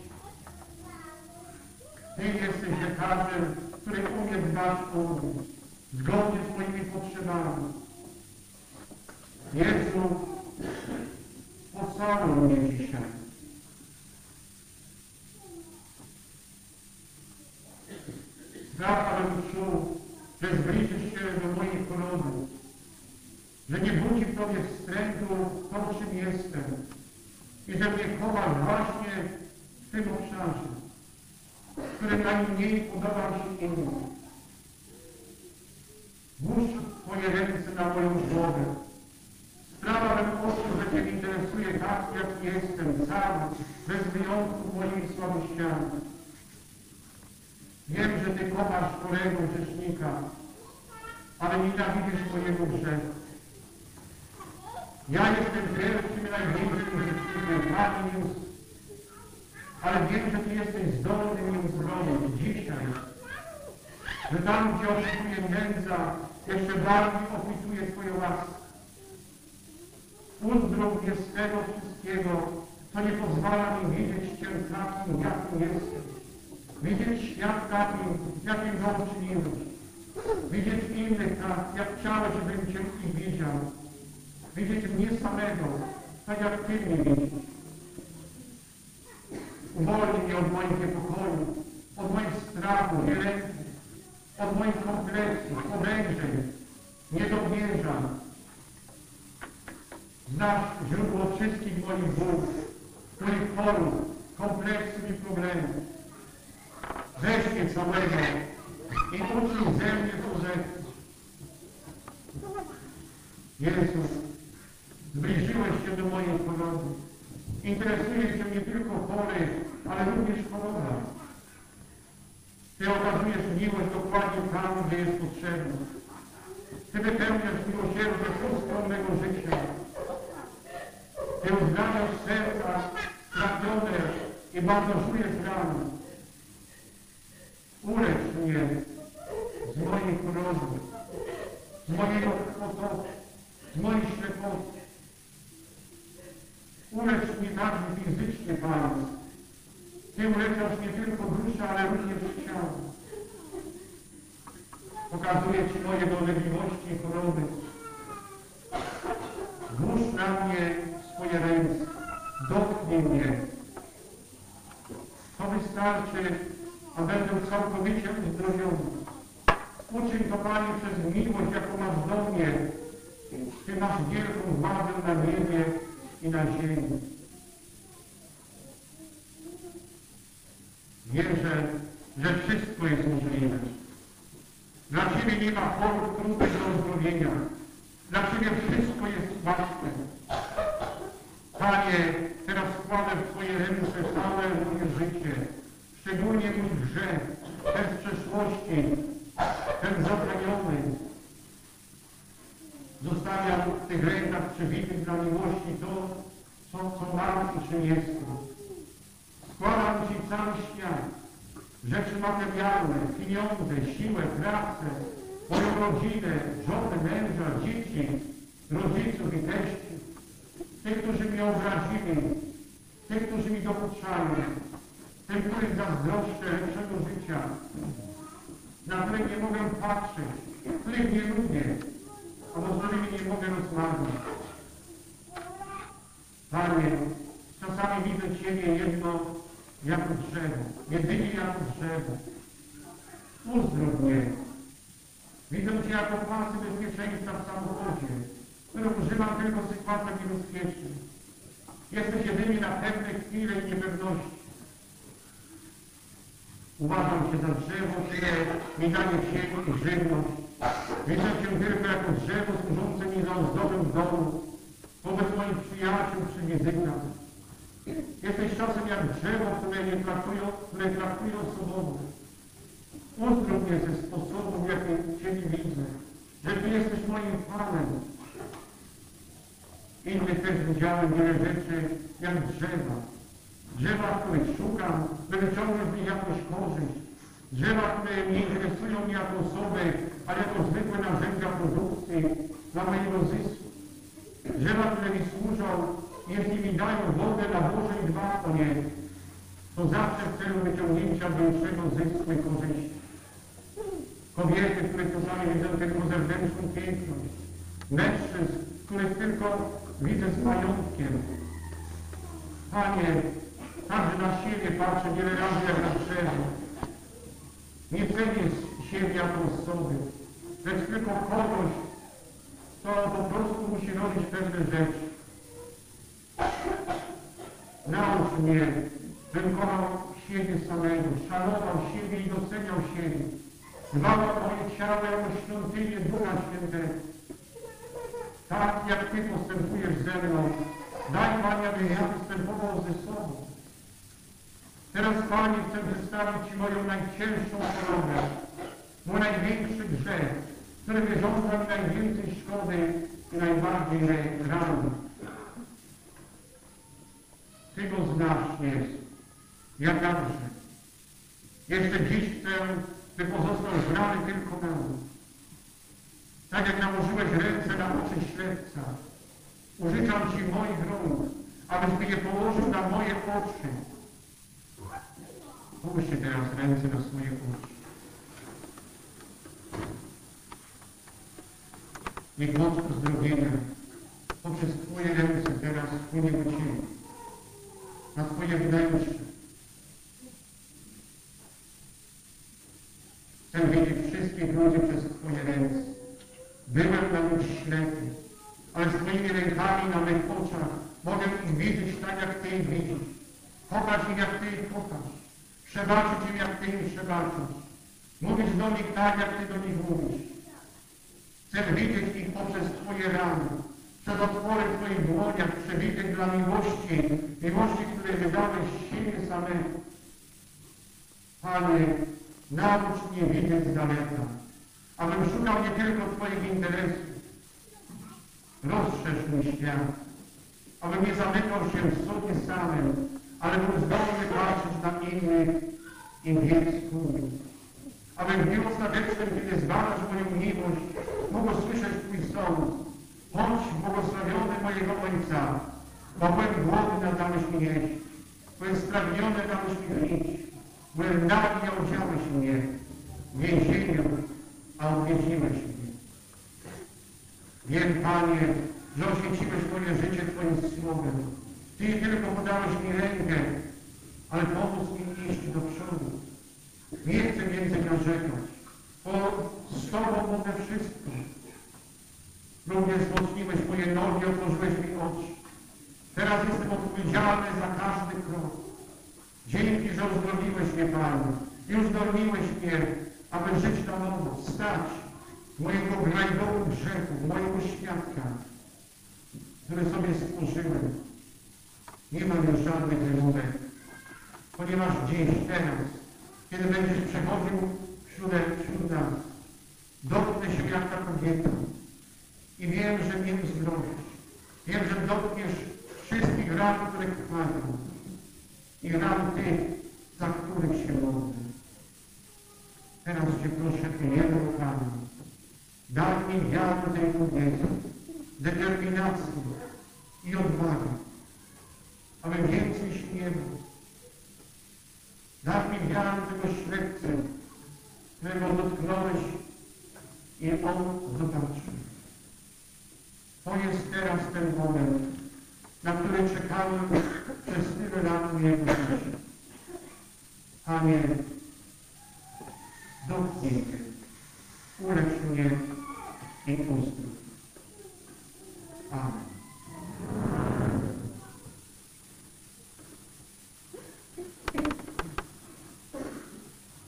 Ty jesteś lekarzem, który umie dbać o mnie, zgodnie z moimi potrzebami. Jezu, pocałuj mnie dzisiaj. Abym czuł, że zbliżysz się do mojej choroby, że nie budzi w Tobie wstrętu to, czym jestem i że mnie chowasz właśnie w tym obszarze, który najmniej podoba się innym. Włóż Twoje ręce na moją głowę. Sprawa bym poczuł, że Cię interesuje tak, jak jestem, sam, bez wyjątku moimi słabościami. Wiem, że Ty kochasz chorego grzesznika, ale nienawidzisz mojego grzechu. Ja jestem i największym grzesznikiem, Panie Jezus. ale wiem, że Ty jesteś zdolny mi uzdrowić dzisiaj. Że tam, gdzie oczekuje nędza, jeszcze bardziej opituje Twoją łaskę. Uzdrów mnie z tego wszystkiego, co nie pozwala mi widzieć Cię takim, jakim jestem. Widzieć świat takim, jakim go uczyniłeś. Widzieć innych tak, jak chciałeś, żebym Cię widział. Widzieć mnie samego, tak jak Ty mnie widzisz. Uwolnij mnie od moich niepokojów, od moich strachów i lęków, od moich kompleksów, podejrzeń, niedowierzam. Znasz źródło wszystkich moich bólów, moich chorób, kompleksów i problemów. Weź mnie całego i uczyń ze mnie to zechcesz. Jezu, zbliżyłeś się do mojej choroby. Interesuje Cię nie tylko chory, ale również choroba. Ty okazujesz miłość dokładnie tam, gdzie jest potrzebna. Ty wypełniasz miłosierdzie wszystko mego życia. Ty uzdrawiasz serca stracone i bandażujesz rany. Ulecz mnie z mojej choroby, z mojej otoku, z mojej ślepoty. Ulecz mnie także fizycznie, Panie. Ty uleczasz nie tylko duszę, ale również ciało. Pokazuję Ci moje dolegliwości i choroby. Włóż na mnie swoje ręce. Dotknij mnie. To wystarczy, a będę całkowicie uzdrowiony. Uczyń to, Panie, przez miłość, jaką masz do mnie. Ty masz wielką władzę na niebie i na ziemi. Wierzę, że wszystko jest możliwe. Dla Ciebie nie ma chorób trudnych do uzdrowienia. Dla Ciebie wszystko jest łatwe. Panie, teraz składam w Twoje ręce całe moje życie, szczególnie mój grzech, ten z przeszłości, ten zabraniony. Zostawiam w tych rękach przywitych dla miłości to, co, co mam i czym jestem. Składam Ci cały świat, rzeczy materialne, pieniądze, siłę, pracę, moją rodzinę, żonę, męża, dzieci, rodziców i teściów, tych, którzy mnie obrazili, tych, którzy mi dokuczają, tych, których zazdroszczę lepszego życia, na których nie mogę patrzeć, których nie lubię, albo z którymi nie mogę rozmawiać. Panie, czasami widzę Ciebie jedno jako drzewo, jedynie jako drzewo. Uzdrów mnie. Widzę Cię jako pasy bezpieczeństwa w samochodzie, który używam tylko w sytuacjach niebezpiecznych. Jesteś jedynie na pewne chwile i niepewności. Uważam Cię za drzewo, które mi daje siebie i żywność. Widzę Cię tylko jako drzewo służące mi za ozdobę domu, wobec moich przyjaciół przy wizytach. Jesteś czasem jak drzewo, które nie traktują, które traktują swobodnie. Uzdrów mnie ze sposobu, w jaki Ciebie widzę, że Ty jesteś moim Panem. Innych też widziałem wiele rzeczy jak drzewa. Drzewa, których szukam, by wyciągnąć z nich jakąś korzyść. Drzewa, które nie interesują mnie jako osoby, ale jako zwykłe narzędzia produkcji dla mojego zysku. Drzewa, które mi służą, jeśli mi dają wodę na Boże i dba o nie, to zawsze w celu wyciągnięcia większego zysku i korzyści. Kobiety, które czasami widzę tylko zewnętrzną piękność. Mężczyzn, których tylko widzę z majątkiem. Panie, także na siebie patrzę wiele razy jak na drzewo. Nie cenię siebie jako osoby, lecz tylko kogoś, kto po prostu musi robić pewne rzeczy. Naucz mnie, bym kochał siebie samego, szanował siebie i doceniał siebie. Dbał o moje ciało jako świątynię Ducha Świętego. Tak jak Ty postępujesz ze mną, daj Panie, abym ja postępował ze sobą. Teraz Panie chcę przedstawić Ci moją najcięższą chorobę, mój największy grzech, który wyrządza mi najwięcej szkody i najbardziej rany. Ty go znasz, Jezu. Ja także. Jeszcze dziś chcę, by pozostał zbrany tylko nam. Tak jak nałożyłeś ręce na oczy ślepca, użyczam Ci moich rąk, abyś mi je położył na moje oczy. Połóżcie teraz ręce na swoje oczy. Niech moc uzdrowienia poprzez Twoje ręce teraz wpłynie do Ciebie, na Twoje wnętrze. Chcę widzieć wszystkich ludzi przez Twoje ręce. Byłem na nich ślepy, ale z Twoimi rękami na mych oczach mogę ich widzieć tak, jak Ty ich widzisz. Kochać ich, jak Ty ich kochasz. Przebaczyć im, jak Ty im przebaczasz. Mówić do nich tak, jak Ty do nich mówisz. Chcę widzieć ich poprzez Twoje rany, przed otworem Twoich dłoniach przebitych dla miłości, miłości, której wydałeś siebie samego. Panie, naucz mnie widzieć z daleka, abym szukał nie tylko Twoich interesów. Rozszerz mój świat, abym nie zamykał się w sobie samym, ale był zdolny patrzeć na innych i mieć wspólnych. Abym w ostatecznym, kiedy zbadasz moją miłość, mógł słyszeć Twój sąd. Bądź błogosławiony mojego Ojca, bo byłem głodny, a dałeś mi jeść. Byłem spragniony, dałeś mi pić. Byłem nagi, a odziałeś mnie. W więzieniu, a odwiedziłeś mnie. Wiem, Panie, że oświeciłeś moje życie Twoim słowem. Ty tylko podałeś mi rękę, ale pomóc mi iść do przodu. Nie chcę więcej narzekać, bo z Tobą mogę wszystko. Również wzmocniłeś moje nogi, otworzyłeś mi oczy. Teraz jestem odpowiedzialny za każdy krok. Dzięki, że uzdrowiłeś mnie, Panie. I uzdolniłeś mnie, aby żyć na nowo, stać mojego grajdołu grzechu, mojego świadka, który sobie stworzyłem. Nie mam już żadnych wymówek, ponieważ dziś, teraz, kiedy będziesz przechodził wśród, wśród nas, dotknę się jak ta kobieta i wiem, że mnie uzdrowisz. Wiem, że dotkniesz wszystkich ran, które krwawią i ran tych, za których się modlę. Teraz Cię proszę, Ty Panie, daj mi wiarę tej kobiety, determinację i odwagę, abym więcej. Daj mi wiarę tego ślepcy, którego dotknąłeś i on zobaczył. To jest teraz ten moment, na który czekałem przez tyle lat mojego życia. Panie, dotknij mnie, ulecz mnie i uzdrów. Amen.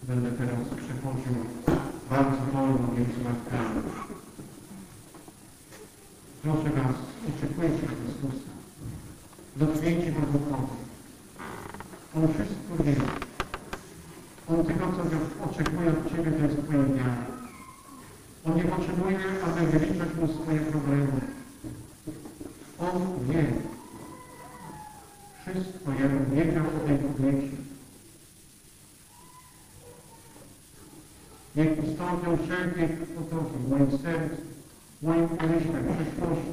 Będę teraz przechodził bardzo wolno między ławkami. Proszę Was, oczekujcie Chrystusa. Dotknięcie Go duchowo. On wszystko wie. On tylko co oczekuje od Ciebie, to jest Twoja wiara. On nie potrzebuje, aby wyliczać Mu swoje problemy. On wie. Wszystko, jak wiedział o tej kobiecie. Niech ustąpią wszelkie potoki w moim sercu, w moim umyśle, w przyszłości,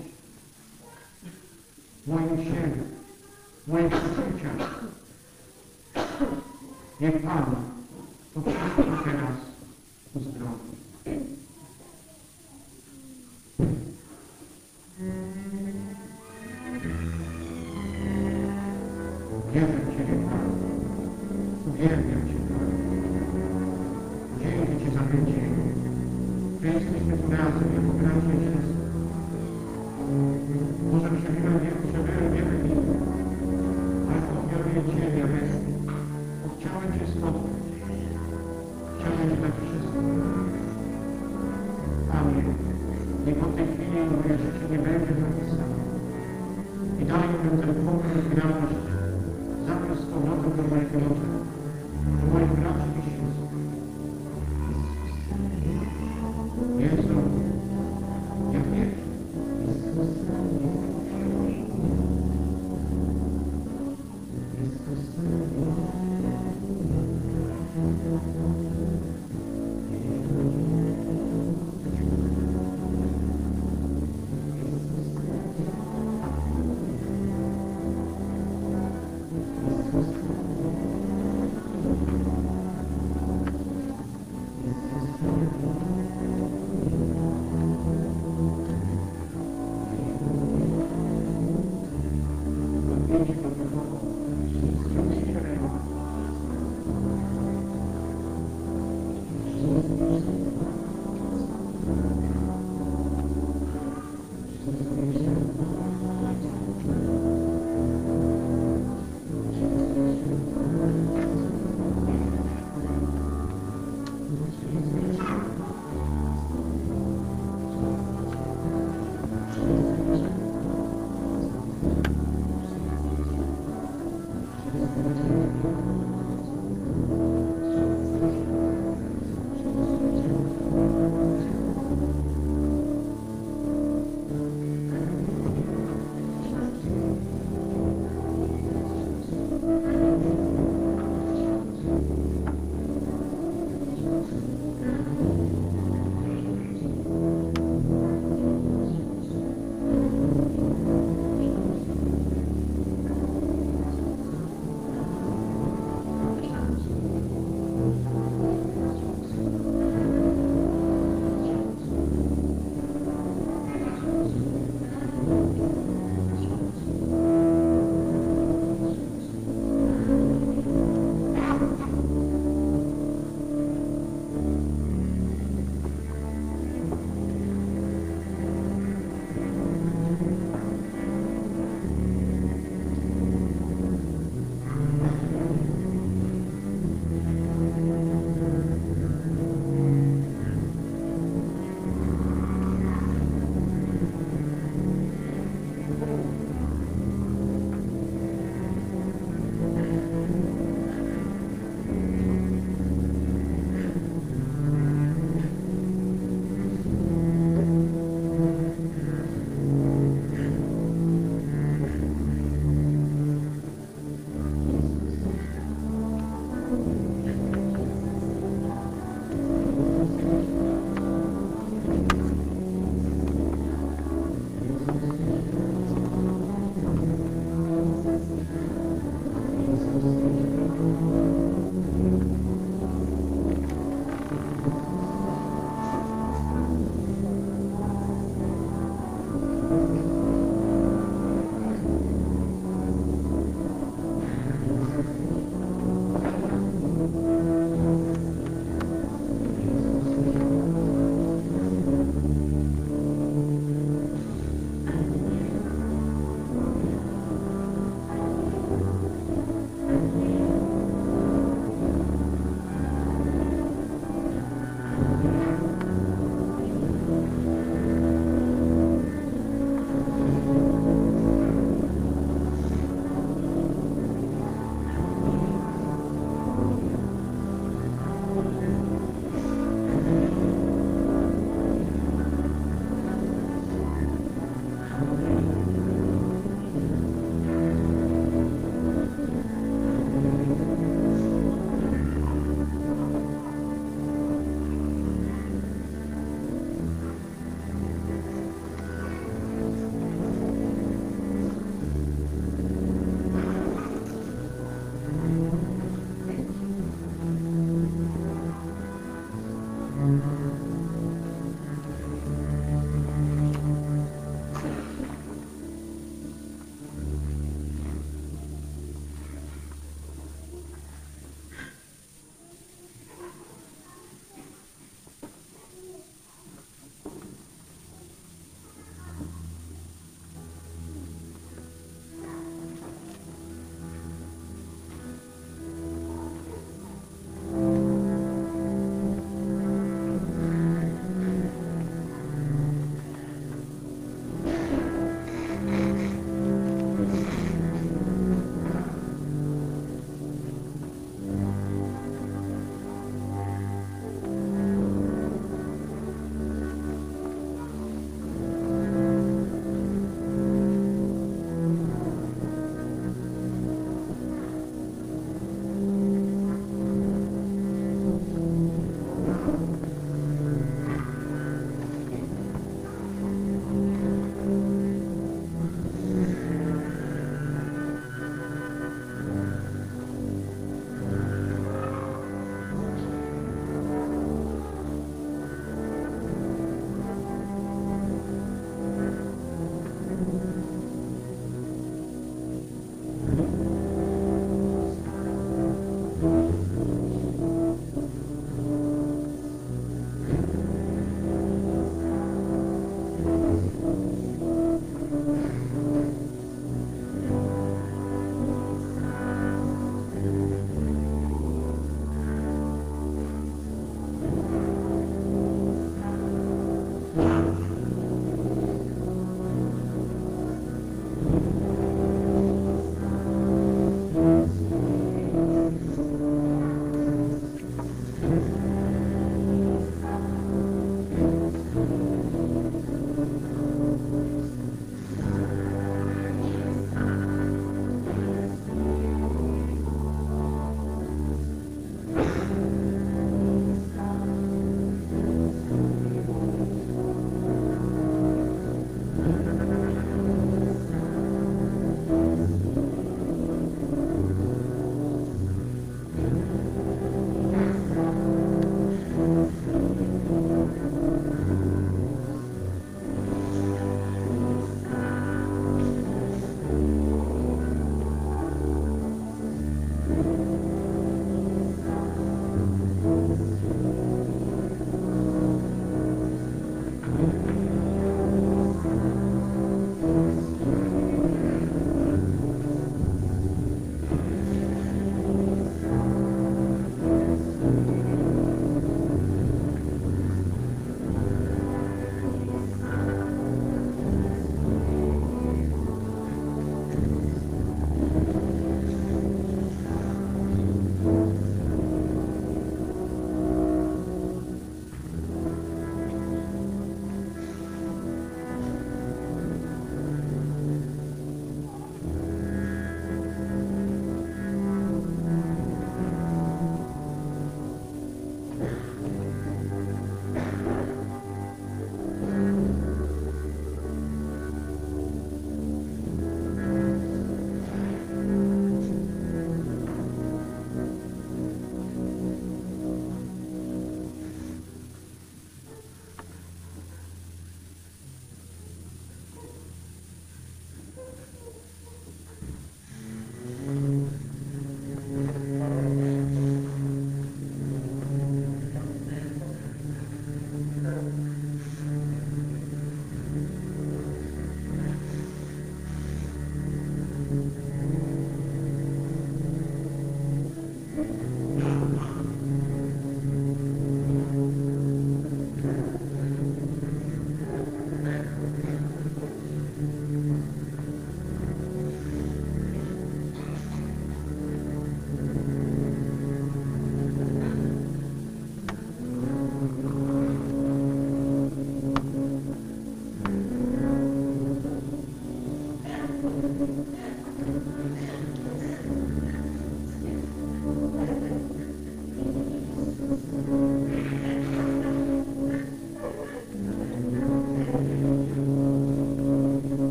w moim ciele, w moich uczuciach. Niech Pan to wszystko teraz uzdrowi. Wierzę w Ciebie, Panie. Uwielbiam że jesteśmy tu razem jako bracia i siostry.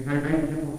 Die zijn bezig